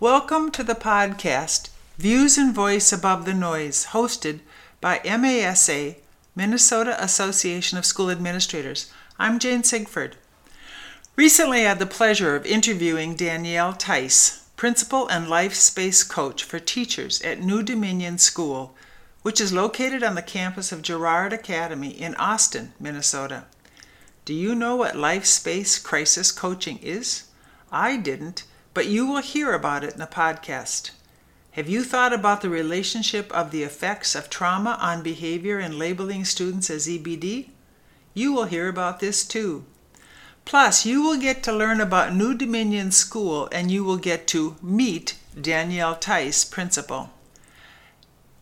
Welcome to the podcast Views and Voice Above the Noise, hosted by MASA, Minnesota Association of School Administrators. I'm Jane Sigford. Recently, I had the pleasure of interviewing Danielle Tice, Principal and Life Space Coach for Teachers at New Dominion School, which is located on the campus of Gerard Academy in Austin, Minnesota. Do you know what life space crisis coaching is? I didn't, but you will hear about it in the podcast. Have you thought about the relationship of the effects of trauma on behavior and labeling students as EBD? You will hear about this too. Plus, you will get to learn about New Dominion School and you will get to meet Danielle Tice, principal.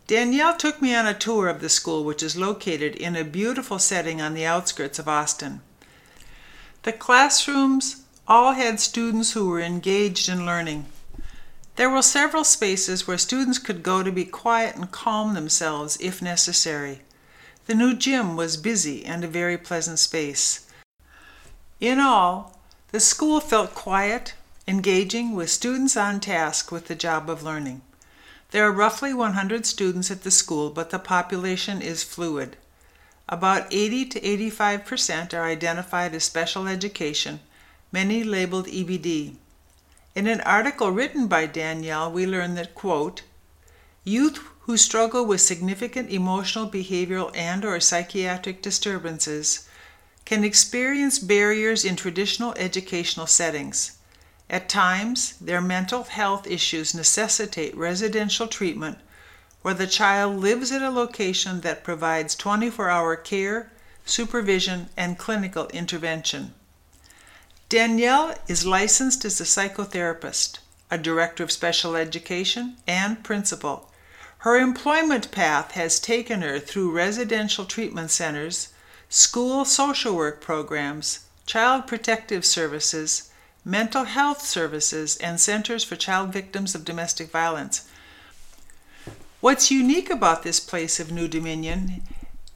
Danielle took me on a tour of the school, which is located in a beautiful setting on the outskirts of Austin. The classrooms all had students who were engaged in learning. There were several spaces where students could go to be quiet and calm themselves if necessary. The new gym was busy and a very pleasant space. In all, the school felt quiet, engaging, with students on task with the job of learning. There are roughly 100 students at the school, but the population is fluid. About 80 to 85 percent are identified as special education, many labeled EBD. In an article written by Danielle, we learn that, quote, youth who struggle with significant emotional, behavioral, and or psychiatric disturbances can experience barriers in traditional educational settings. At times, their mental health issues necessitate residential treatment where the child lives at a location that provides 24 hour care, supervision, and clinical intervention. Danielle is licensed as a psychotherapist, a director of special education, and principal. Her employment path has taken her through residential treatment centers, school social work programs, child protective services, mental health services, and centers for child victims of domestic violence. What's unique about this place of New Dominion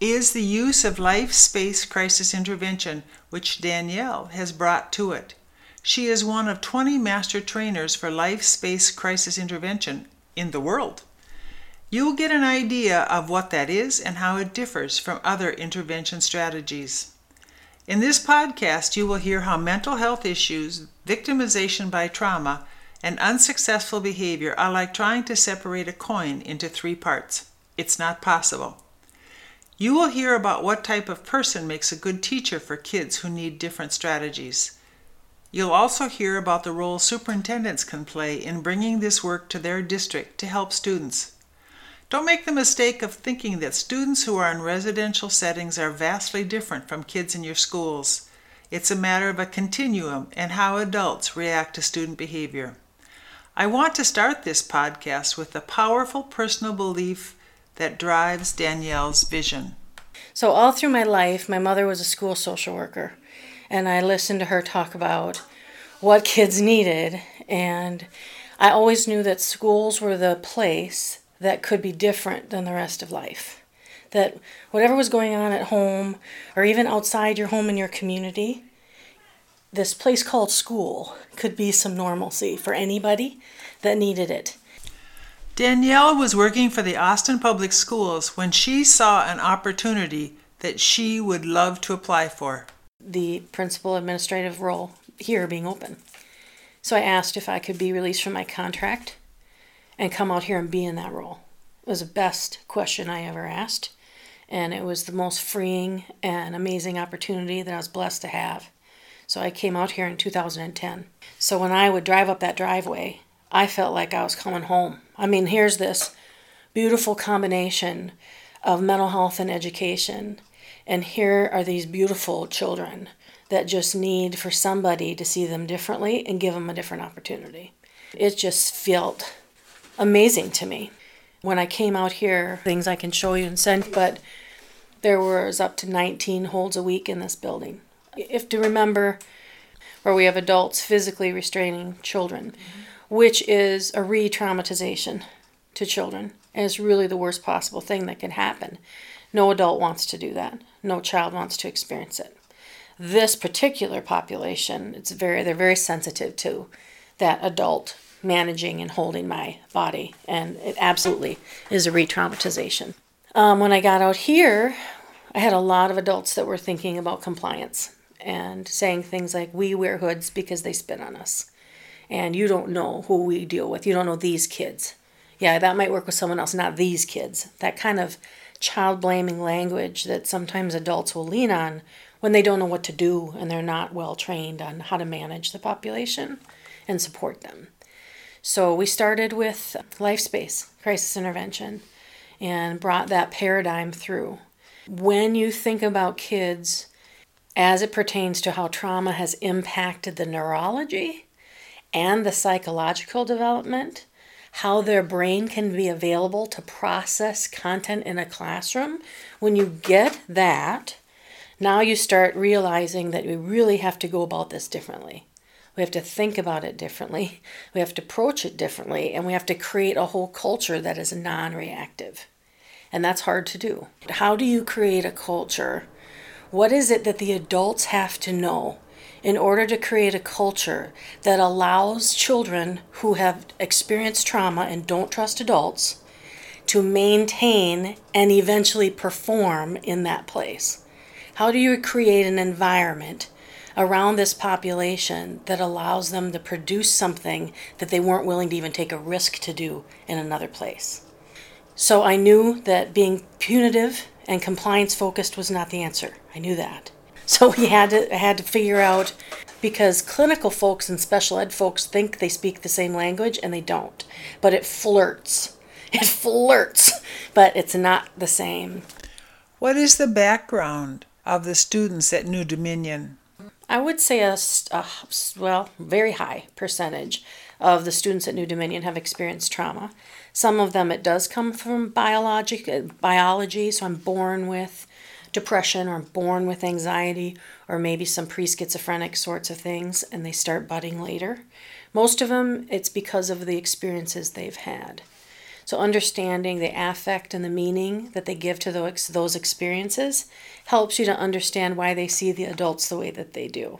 is the use of life space crisis intervention, which Danielle has brought to it. She is one of 20 master trainers for life space crisis intervention in the world. You will get an idea of what that is and how it differs from other intervention strategies. In this podcast, you will hear how mental health issues, victimization by trauma, and unsuccessful behavior are like trying to separate a coin into three parts. It's not possible. You will hear about what type of person makes a good teacher for kids who need different strategies. You'll also hear about the role superintendents can play in bringing this work to their district to help students. Don't make the mistake of thinking that students who are in residential settings are vastly different from kids in your schools. It's a matter of a continuum and how adults react to student behavior. I want to start this podcast with the powerful personal belief that drives Danielle's vision. So, all through my life, my mother was a school social worker, and I listened to her talk about what kids needed. And I always knew that schools were the place that could be different than the rest of life. That whatever was going on at home or even outside your home in your community, this place called school could be some normalcy for anybody that needed it. Danielle was working for the Austin Public Schools when she saw an opportunity that she would love to apply for. The principal administrative role here being open. So I asked if I could be released from my contract and come out here and be in that role. It was the best question I ever asked, and it was the most freeing and amazing opportunity that I was blessed to have. So I came out here in 2010. So when I would drive up that driveway, I felt like I was coming home. I mean, here's this beautiful combination of mental health and education, and here are these beautiful children that just need for somebody to see them differently and give them a different opportunity. It just felt amazing to me. When I came out here, things I can show you and send, but there was up to 19 holds a week in this building if to remember where we have adults physically restraining children, mm-hmm. Which is a re traumatization to children. And it's really the worst possible thing that can happen. No adult wants to do that. No child wants to experience it. This particular population, it's very they're very sensitive to that adult managing and holding my body. And it absolutely is a re traumatization. Um, when I got out here, I had a lot of adults that were thinking about compliance and saying things like, We wear hoods because they spit on us. And you don't know who we deal with. You don't know these kids. Yeah, that might work with someone else, not these kids. That kind of child blaming language that sometimes adults will lean on when they don't know what to do and they're not well trained on how to manage the population and support them. So we started with LifeSpace crisis intervention and brought that paradigm through. When you think about kids as it pertains to how trauma has impacted the neurology and the psychological development, how their brain can be available to process content in a classroom, when you get that, now you start realizing that we really have to go about this differently. We have to think about it differently. We have to approach it differently. And we have to create a whole culture that is non reactive. And that's hard to do. How do you create a culture? What is it that the adults have to know in order to create a culture that allows children who have experienced trauma and don't trust adults to maintain and eventually perform in that place? How do you create an environment around this population that allows them to produce something that they weren't willing to even take a risk to do in another place? So I knew that being punitive and compliance focused was not the answer. I knew that. So we had to had to figure out because clinical folks and special ed folks think they speak the same language and they don't. But it flirts. It flirts, but it's not the same. What is the background of the students at New Dominion? I would say a, a well, very high percentage of the students at New Dominion have experienced trauma. Some of them it does come from biologic uh, biology, so I'm born with depression or born with anxiety or maybe some pre schizophrenic sorts of things and they start budding later. Most of them, it's because of the experiences they've had. So, understanding the affect and the meaning that they give to those, those experiences helps you to understand why they see the adults the way that they do.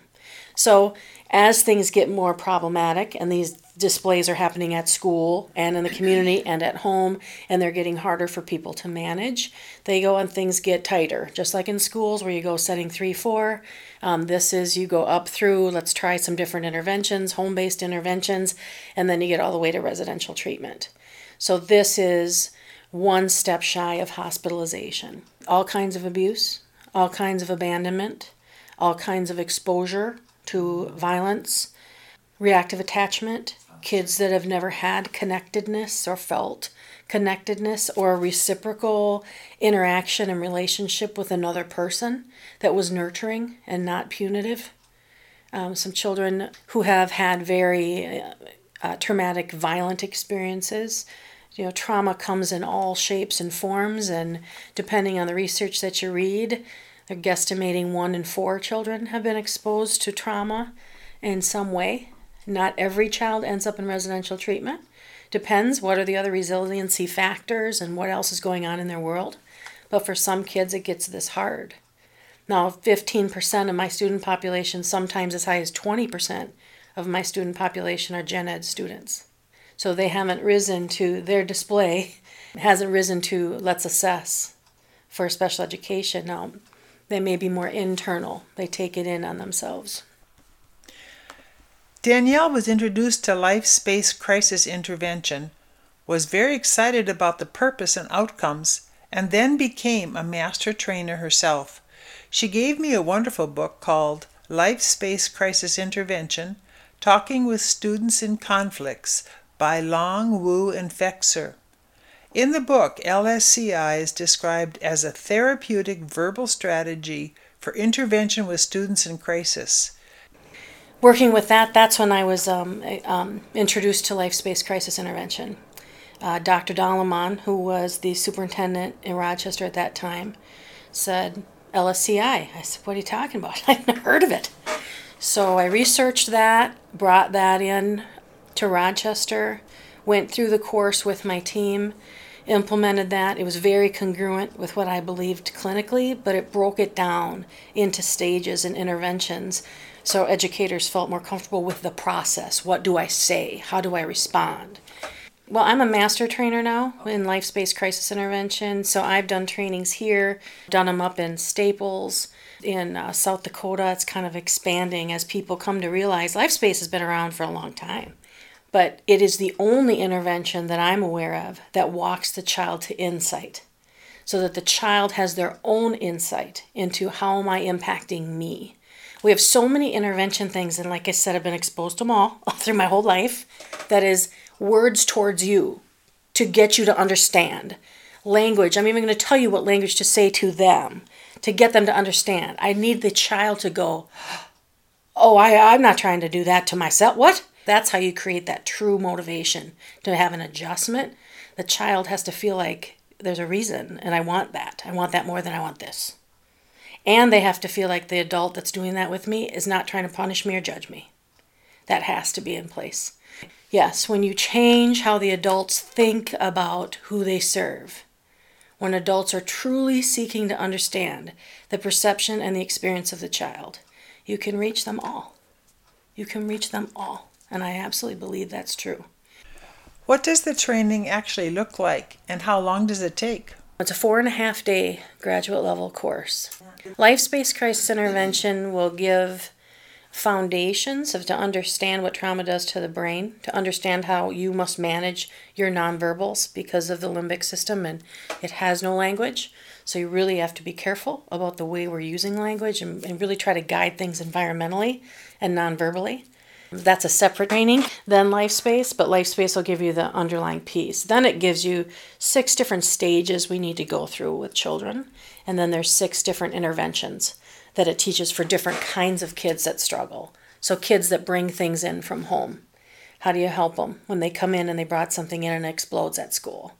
So, as things get more problematic and these displays are happening at school and in the community and at home and they're getting harder for people to manage. They go and things get tighter. Just like in schools where you go setting three four um, this is you go up through let's try some different interventions home-based interventions and then you get all the way to residential treatment. So this is one step shy of hospitalization. All kinds of abuse all kinds of abandonment all kinds of exposure to violence, reactive attachment, kids that have never had connectedness or felt connectedness or a reciprocal interaction and relationship with another person that was nurturing and not punitive. Um, some children who have had very uh, uh, traumatic, violent experiences. You know, trauma comes in all shapes and forms, and depending on the research that you read, they're guesstimating one in four children have been exposed to trauma in some way. Not every child ends up in residential treatment. Depends what are the other resiliency factors and what else is going on in their world. But for some kids, it gets this hard. Now, 15% of my student population, sometimes as high as 20% of my student population are gen ed students. So they haven't risen to their display, hasn't risen to let's assess for special education. Now, they may be more internal, they take it in on themselves. Danielle was introduced to life space Crisis Intervention, was very excited about the purpose and outcomes, and then became a master trainer herself. She gave me a wonderful book called Life Space Crisis Intervention Talking with Students in Conflicts by Long, Wood, and Fecser. In the book, LSCI is described as a therapeutic verbal strategy for intervention with students in crisis. Working with that, that's when I was um, um, introduced to life space Crisis Intervention. Uh, Dr. Dallemand, who was the superintendent in Rochester at that time, said, LSCI. I said, What are you talking about? I've never heard of it. So I researched that, brought that in to Rochester, went through the course with my team, implemented that. It was very congruent with what I believed clinically, but it broke it down into stages and interventions So educators felt more comfortable with the process. What do I say? How do I respond? Well, I'm a master trainer now in life space crisis intervention. So I've done trainings here, done them up in Staples, in uh, South Dakota. It's kind of expanding as people come to realize life space has been around for a long time. But it is the only intervention that I'm aware of that walks the child to insight so that the child has their own insight into how am I impacting me. We have so many intervention things, and like I said, I've been exposed to them all, through my whole life. That is words towards you to get you to understand. Language, I'm even going to tell you what language to say to them to get them to understand. I need the child to go, Oh, I, I'm not trying to do that to myself. What? That's how you create that true motivation to have an adjustment. The child has to feel like there's a reason, and I want that. I want that more than I want this. And they have to feel like the adult that's doing that with me is not trying to punish me or judge me. That has to be in place. Yes, when you change how the adults think about who they serve, when adults are truly seeking to understand the perception and the experience of the child, you can reach them all. You can reach them all. And I absolutely believe that's true. What does the training actually look like and how long does it take? It's a four and a half day graduate level course. Life Space Crisis Intervention will give foundations of to understand what trauma does to the brain, to understand how you must manage your nonverbals because of the limbic system and it has no language. So you really have to be careful about the way we're using language and, and really try to guide things environmentally and nonverbally. That's a separate training than life space, but life space will give you the underlying piece. Then it gives you six different stages we need to go through with children, and then there's six different interventions that it teaches for different kinds of kids that struggle. So, kids that bring things in from home. How do you help them when they come in and they brought something in and it explodes at school?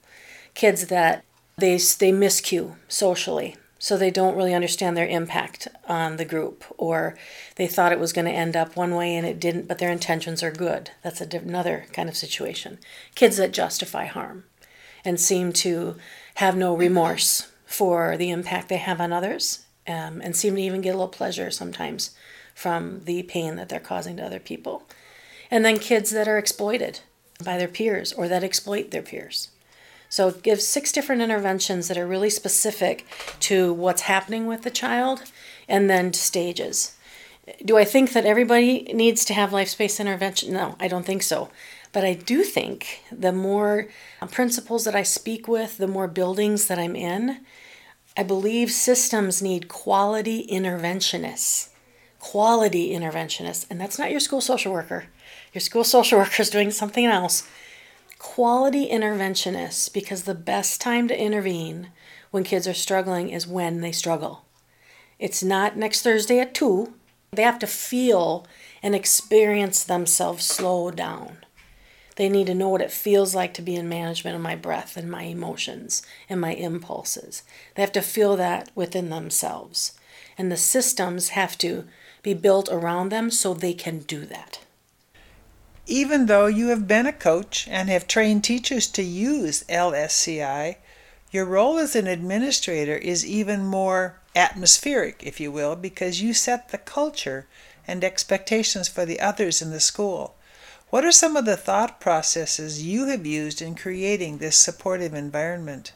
Kids that they, they miscue socially, so they don't really understand their impact on the group, or they thought it was going to end up one way and it didn't, but their intentions are good. That's another kind of situation. Kids that justify harm and seem to have no remorse for the impact they have on others um, and seem to even get a little pleasure sometimes from the pain that they're causing to other people. And then kids that are exploited by their peers or that exploit their peers. So it gives six different interventions that are really specific to what's happening with the child and then stages. Do I think that everybody needs to have life space intervention? No, I don't think so. But I do think the more uh, principles that I speak with, the more buildings that I'm in, I believe systems need quality interventionists. Quality interventionists. And that's not your school social worker. Your school social worker is doing something else. Quality interventionists, because the best time to intervene when kids are struggling is when they struggle. It's not next Thursday at 2. They have to feel and experience themselves slow down. They need to know what it feels like to be in management of my breath and my emotions and my impulses. They have to feel that within themselves. And the systems have to be built around them so they can do that. Even though you have been a coach and have trained teachers to use LSCI, your role as an administrator is even more atmospheric, if you will, because you set the culture and expectations for the others in the school. What are some of the thought processes you have used in creating this supportive environment?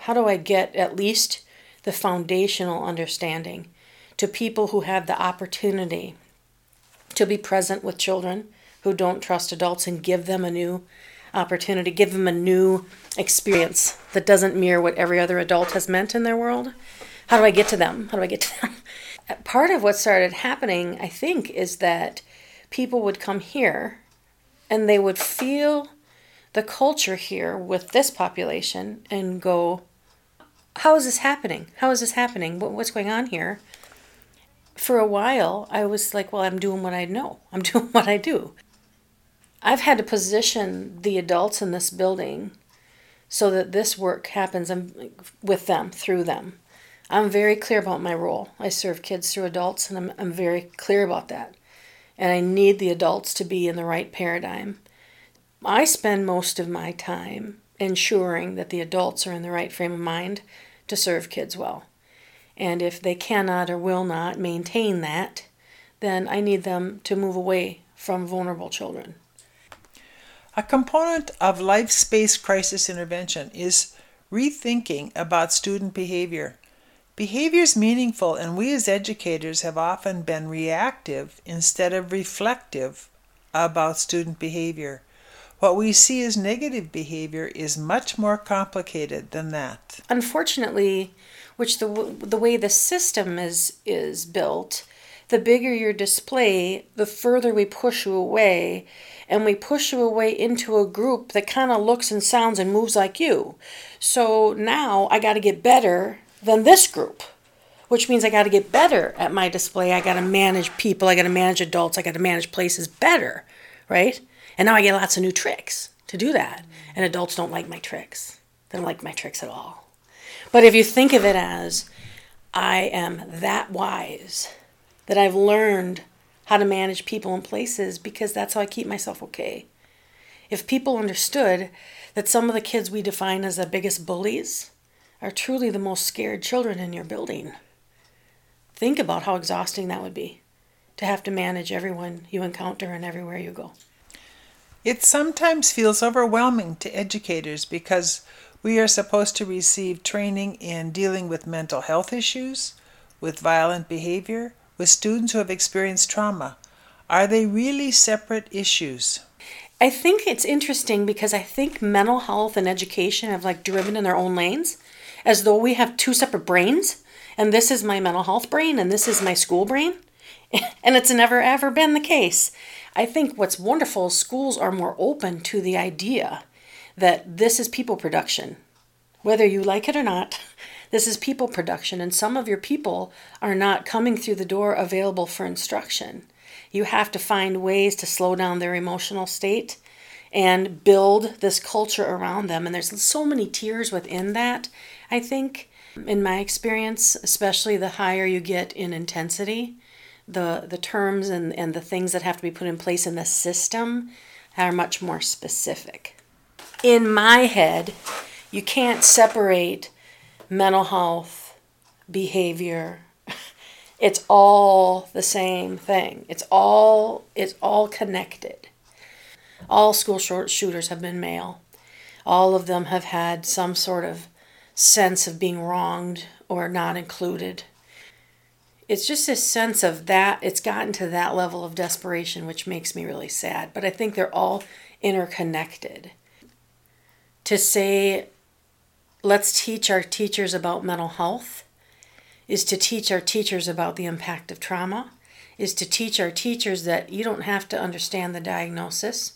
How do I get at least the foundational understanding to people who have the opportunity to be present with children who don't trust adults and give them a new opportunity, give them a new experience that doesn't mirror what every other adult has meant in their world? How do I get to them? How do I get to them? Part of what started happening, I think, is that people would come here and they would feel the culture here with this population and go, How is this happening? How is this happening? what's going on here? For a while, I was like, Well, I'm doing what I know, I'm doing what I do. I've had to position the adults in this building so that this work happens um, with them, through them. I'm very clear about my role. I serve kids through adults, and I'm, I'm very clear about that and I need the adults to be in the right paradigm. I spend most of my time ensuring that the adults are in the right frame of mind to serve kids well. And if they cannot or will not maintain that, then I need them to move away from vulnerable children. A component of life space crisis intervention is rethinking about student behavior. Behavior is meaningful, and we as educators have often been reactive instead of reflective about student behavior. What we see as negative behavior is much more complicated than that. Unfortunately, which the the way the system is is built, the bigger your display, the further we push you away, and we push you away into a group that kind of looks and sounds and moves like you. So now I got to get better than this group, which means I got to get better at my display. I got to manage people, I got to manage adults, I got to manage places better, right? And now I get lots of new tricks to do that. And adults don't like my tricks. They don't like my tricks at all. But if you think of it as I am that wise that I've learned how to manage people and places because that's how I keep myself okay. If people understood that some of the kids we define as the biggest bullies are truly the most scared children in your building, think about how exhausting that would be to have to manage everyone you encounter and everywhere you go. It sometimes feels overwhelming to educators because we are supposed to receive training in dealing with mental health issues, with violent behavior, with students who have experienced trauma. Are they really separate issues? I think it's interesting because I think mental health and education have like driven in their own lanes as though we have two separate brains and this is my mental health brain and this is my school brain. And it's never ever been the case. I think what's wonderful is schools are more open to the idea that this is people production. Whether you like it or not, this is people production, and some of your people are not coming through the door available for instruction. You have to find ways to slow down their emotional state and build this culture around them. And there's so many tiers within that, I think, in my experience, especially the higher you get in intensity the the terms and, and the things that have to be put in place in the system are much more specific. In my head, you can't separate mental health, behavior. It's all the same thing. It's all it's all connected. All school short shooters have been male. All of them have had some sort of sense of being wronged or not included it's just a sense of that it's gotten to that level of desperation which makes me really sad but i think they're all interconnected to say let's teach our teachers about mental health is to teach our teachers about the impact of trauma is to teach our teachers that you don't have to understand the diagnosis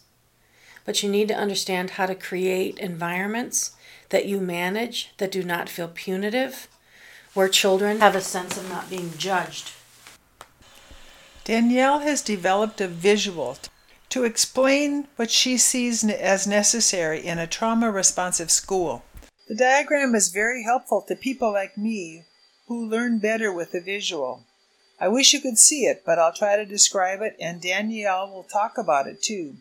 but you need to understand how to create environments that you manage that do not feel punitive where children have a sense of not being judged. Danielle has developed a visual to explain what she sees as necessary in a trauma responsive school. The diagram is very helpful to people like me who learn better with a visual. I wish you could see it, but I'll try to describe it and Danielle will talk about it too.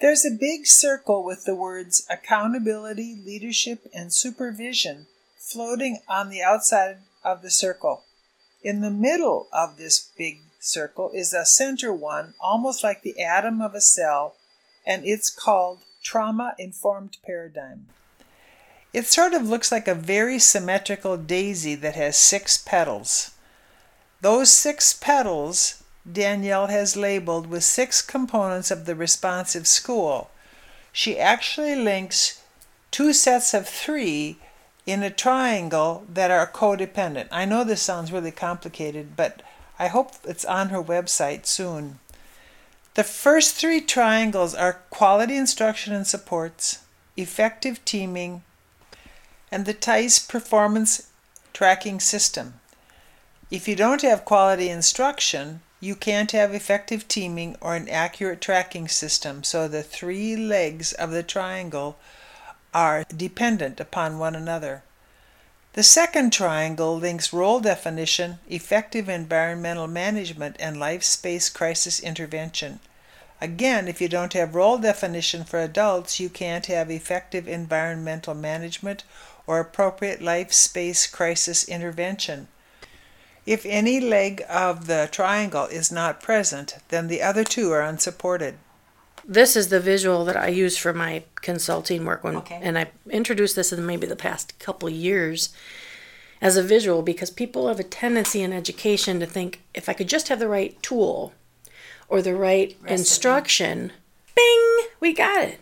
There's a big circle with the words accountability, leadership, and supervision floating on the outside of the circle. In the middle of this big circle is a center one, almost like the atom of a cell, and it's called trauma informed paradigm. It sort of looks like a very symmetrical daisy that has six petals. Those six petals Danielle has labeled with six components of the responsive school. She actually links two sets of three in a triangle that are codependent. I know this sounds really complicated, but I hope it's on her website soon. The first three triangles are quality instruction and supports, effective teaming, and the TICE performance tracking system. If you don't have quality instruction, you can't have effective teaming or an accurate tracking system, so the three legs of the triangle are dependent upon one another. The second triangle links role definition, effective environmental management, and life space crisis intervention. Again, if you don't have role definition for adults, you can't have effective environmental management or appropriate life space crisis intervention. If any leg of the triangle is not present, then the other two are unsupported. This is the visual that I use for my consulting work when, Okay. and I introduced this in maybe the past couple years as a visual because people have a tendency in education to think if I could just have the right tool or the right instruction, bing, we got it.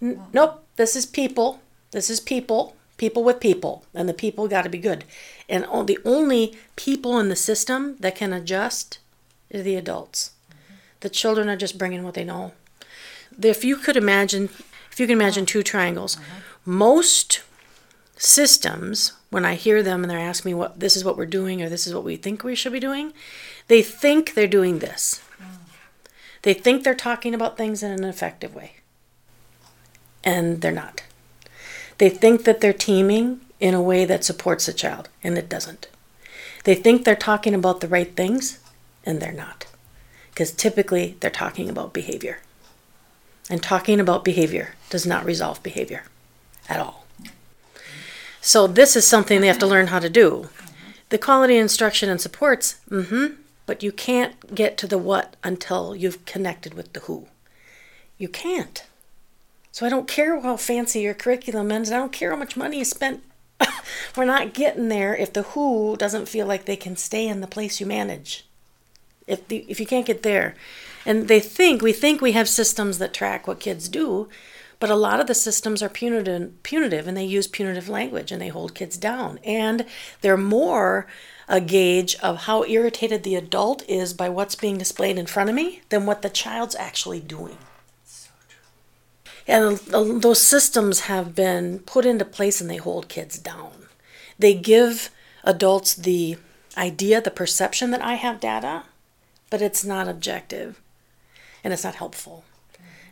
N- oh. nope, this is people. This is people. People with people, and the people got to be good. And o- the only people in the system that can adjust are the adults. Mm-hmm. The children are just bringing what they know. If you could imagine, if you can imagine two triangles, most systems, when I hear them and they're asking me what this is what we're doing or this is what we think we should be doing, they think they're doing this. They think they're talking about things in an effective way. And they're not. They think that they're teaming in a way that supports the child, and it doesn't. They think they're talking about the right things, and they're not. Because typically they're talking about behavior. And talking about behavior does not resolve behavior at all. So this is something they have to learn how to do. The quality instruction and supports, mm-hmm, but you can't get to the what until you've connected with the who. You can't. So I don't care how fancy your curriculum is. I don't care how much money you spent. We're not getting there if the who doesn't feel like they can stay in the place you manage. If the, if you can't get there, and they think we think we have systems that track what kids do, but a lot of the systems are punitive, punitive, and they use punitive language and they hold kids down, and they're more a gauge of how irritated the adult is by what's being displayed in front of me than what the child's actually doing. And those systems have been put into place and they hold kids down. They give adults the idea, the perception that I have data, but it's not objective and it's not helpful.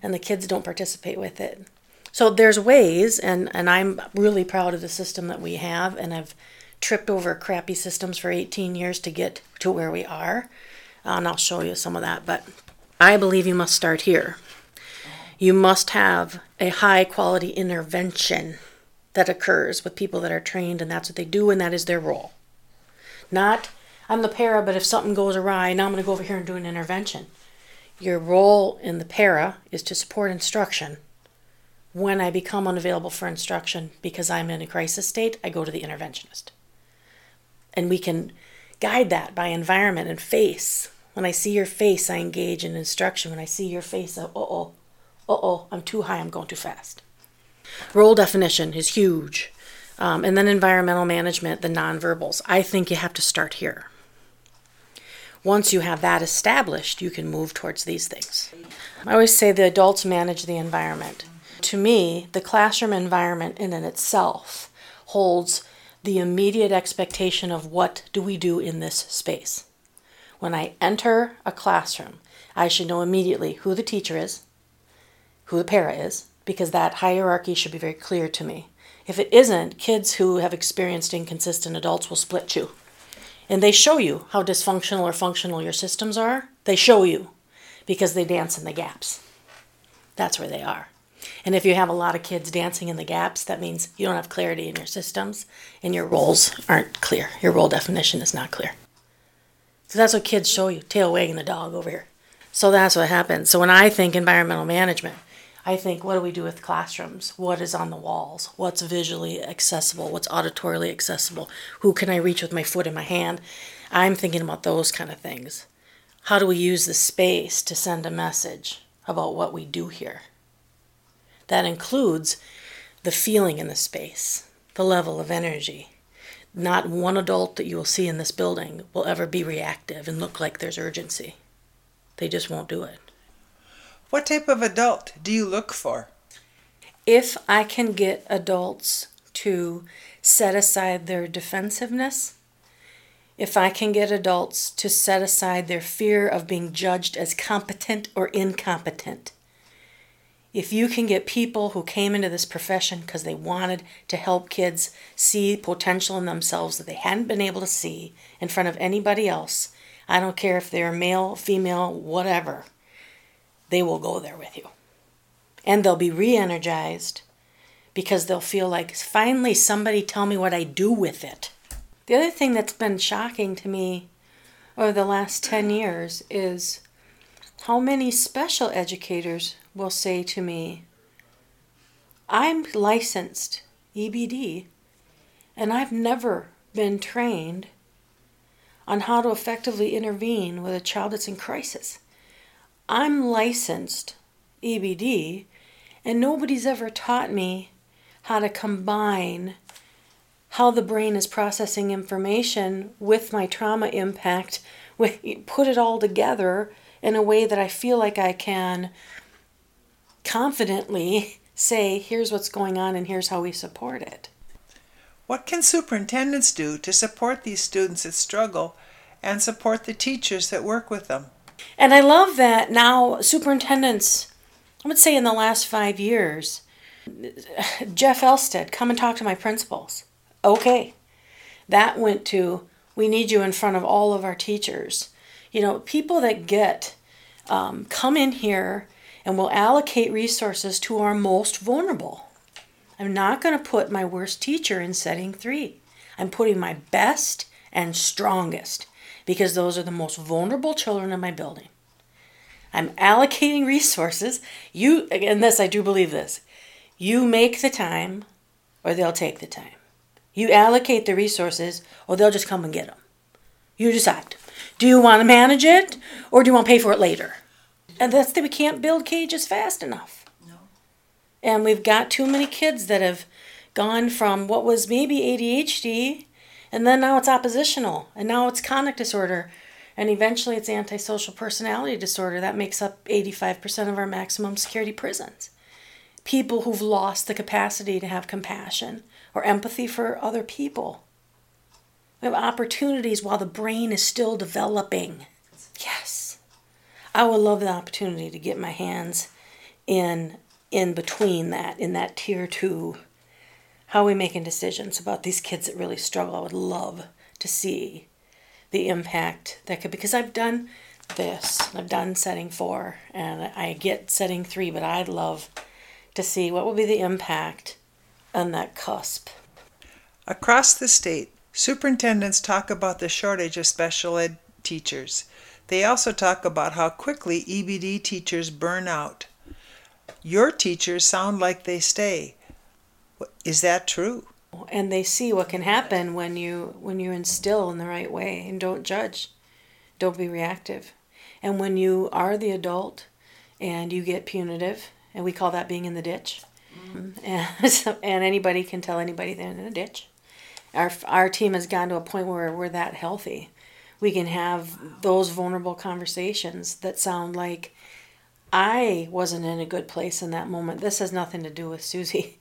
And the kids don't participate with it. So there's ways, and, and I'm really proud of the system that we have, and I've tripped over crappy systems for 18 years to get to where we are. Uh, and I'll show you some of that. But I believe you must start here you must have a high quality intervention that occurs with people that are trained and that's what they do and that is their role. Not, I'm the para, but if something goes awry, now I'm going to go over here and do an intervention. Your role in the para is to support instruction. When I become unavailable for instruction because I'm in a crisis state, I go to the interventionist. And we can guide that by environment and face. When I see your face, I engage in instruction. When I see your face, uh oh, uh oh, I'm too high, I'm going too fast. Role definition is huge. Um, and then environmental management, the nonverbals. I think you have to start here. Once you have that established, you can move towards these things. I always say the adults manage the environment. To me, the classroom environment in and itself holds the immediate expectation of what do we do in this space. When I enter a classroom, I should know immediately who the teacher is, who the para is, because that hierarchy should be very clear to me. If it isn't, kids who have experienced inconsistent adults will split you. And they show you how dysfunctional or functional your systems are. They show you because they dance in the gaps. That's where they are. And if you have a lot of kids dancing in the gaps, that means you don't have clarity in your systems and your roles aren't clear. Your role definition is not clear. So that's what kids show you tail wagging the dog over here. So that's what happens. So when I think environmental management, I think, what do we do with classrooms? What is on the walls? What's visually accessible? What's auditorily accessible? Who can I reach with my foot and my hand? I'm thinking about those kind of things. How do we use the space to send a message about what we do here? That includes the feeling in the space, the level of energy. Not one adult that you will see in this building will ever be reactive and look like there's urgency. They just won't do it. What type of adult do you look for? if I can get adults to set aside their defensiveness, if I can get adults to set aside their fear of being judged as competent or incompetent, if you can get people who came into this profession because they wanted to help kids see potential in themselves that they hadn't been able to see in front of anybody else, I don't care if they're male, female, whatever, they will go there with you and they'll be re-energized because they'll feel like finally somebody tell me what I do with it. The other thing that's been shocking to me over the last 10 years is how many special educators will say to me, I'm licensed EBD and I've never been trained on how to effectively intervene with a child that's in crisis. I'm licensed EBD and nobody's ever taught me how to combine how the brain is processing information with my trauma impact, with put it all together in a way that I feel like I can confidently say, here's what's going on and here's how we support it. What can superintendents do to support these students that struggle and support the teachers that work with them? And I love that now superintendents, I would say in the last five years, Jeff Elstead, come and talk to my principals. Okay. That went to, we need you in front of all of our teachers. You know, people that get, um, come in here and we'll allocate resources to our most vulnerable. I'm not going to put my worst teacher in setting three. I'm putting my best and strongest because those are the most vulnerable children in my building. I'm allocating resources. You, and this, I do believe this. You make the time or they'll take the time. You allocate the resources, or they'll just come and get them. You decide. Do you want to manage it, or do you want to pay for it later? And that's that we can't build cages fast enough. No. And we've got too many kids that have gone from what was maybe ADHD, and then now it's oppositional, and now it's conduct disorder, and eventually it's antisocial personality disorder. That makes up 85% of our maximum security prisons. People who've lost the capacity to have compassion or empathy for other people. We have opportunities while the brain is still developing. Yes. I would love the opportunity to get my hands in in between that, in that tier two. How are we making decisions about these kids that really struggle? I would love to see the impact that could because I've done this. I've done setting four and I get setting three, but I'd love to see what will be the impact on that cusp. Across the state, superintendents talk about the shortage of special ed teachers. They also talk about how quickly EBD teachers burn out. Your teachers sound like they stay. Is that true? And they see what can happen when you when you instill in the right way and don't judge. Don't be reactive. And when you are the adult and you get punitive, and we call that being in the ditch, mm-hmm. and, and anybody can tell anybody they're in a ditch. Our, our team has gotten to a point where we're that healthy. We can have those vulnerable conversations that sound like I wasn't in a good place in that moment. This has nothing to do with Susie.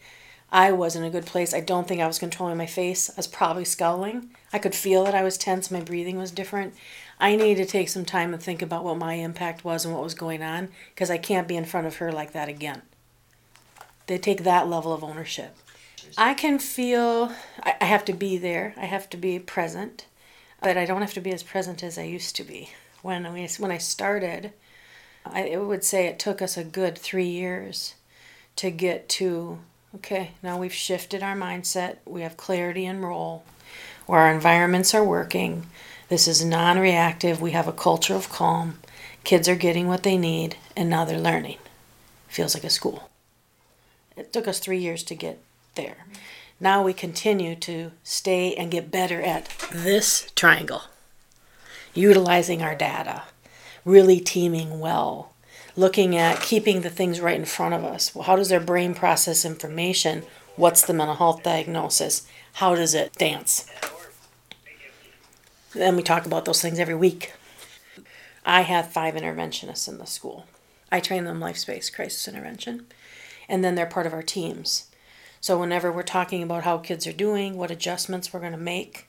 I was in a good place. I don't think I was controlling my face. I was probably scowling. I could feel that I was tense. My breathing was different. I need to take some time and think about what my impact was and what was going on because I can't be in front of her like that again. They take that level of ownership. I can feel I have to be there. I have to be present, but I don't have to be as present as I used to be. When we when I started, I would say it took us a good three years to get to okay. Now we've shifted our mindset. We have clarity and role, where our environments are working. This is non-reactive. We have a culture of calm. Kids are getting what they need, and now they're learning. Feels like a school. It took us three years to get there. Now we continue to stay and get better at this triangle, utilizing our data, really teaming well, looking at keeping the things right in front of us. How does their brain process information? What's the mental health diagnosis? How does it dance? And we talk about those things every week. I have five interventionists in the school. I train them life space crisis intervention and then they're part of our teams. So whenever we're talking about how kids are doing, what adjustments we're going to make,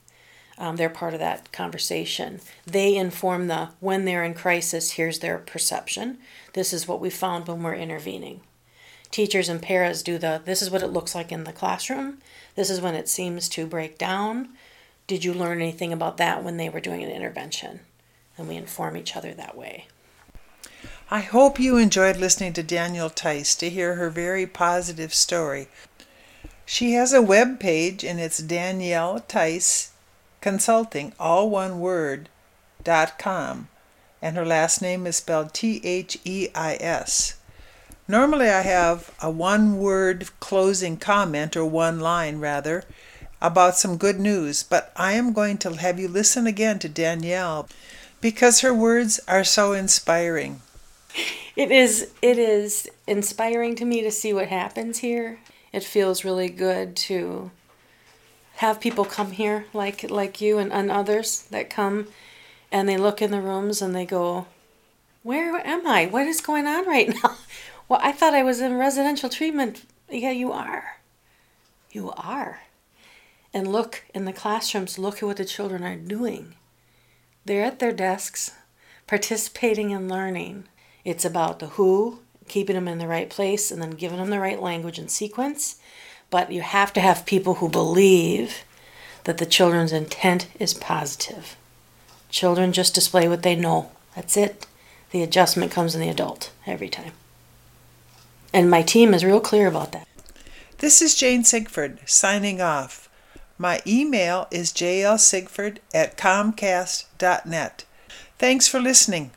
um, they're part of that conversation. They inform the when they're in crisis, here's their perception. This is what we found when we're intervening. Teachers and paras do the this is what it looks like in the classroom. This is when it seems to break down. Did you learn anything about that when they were doing an intervention? And we inform each other that way. I hope you enjoyed listening to Danielle Tice to hear her very positive story. She has a web page and it's Danielle Tice Consulting, all one word, dot com, and her last name is spelled T H E I S. Normally, I have a one word closing comment, or one line rather, about some good news, but I am going to have you listen again to Danielle because her words are so inspiring. It is it is inspiring to me to see what happens here. It feels really good to have people come here like like you and, and others that come and they look in the rooms and they go, Where am I? What is going on right now? Well, I thought I was in residential treatment. Yeah, you are. You are. And look in the classrooms, look at what the children are doing. They're at their desks, participating and learning. It's about the who, keeping them in the right place, and then giving them the right language and sequence. But you have to have people who believe that the children's intent is positive. Children just display what they know. That's it. The adjustment comes in the adult every time. And my team is real clear about that. This is Jane Sigford signing off. My email is jlsigford at comcast.net. Thanks for listening.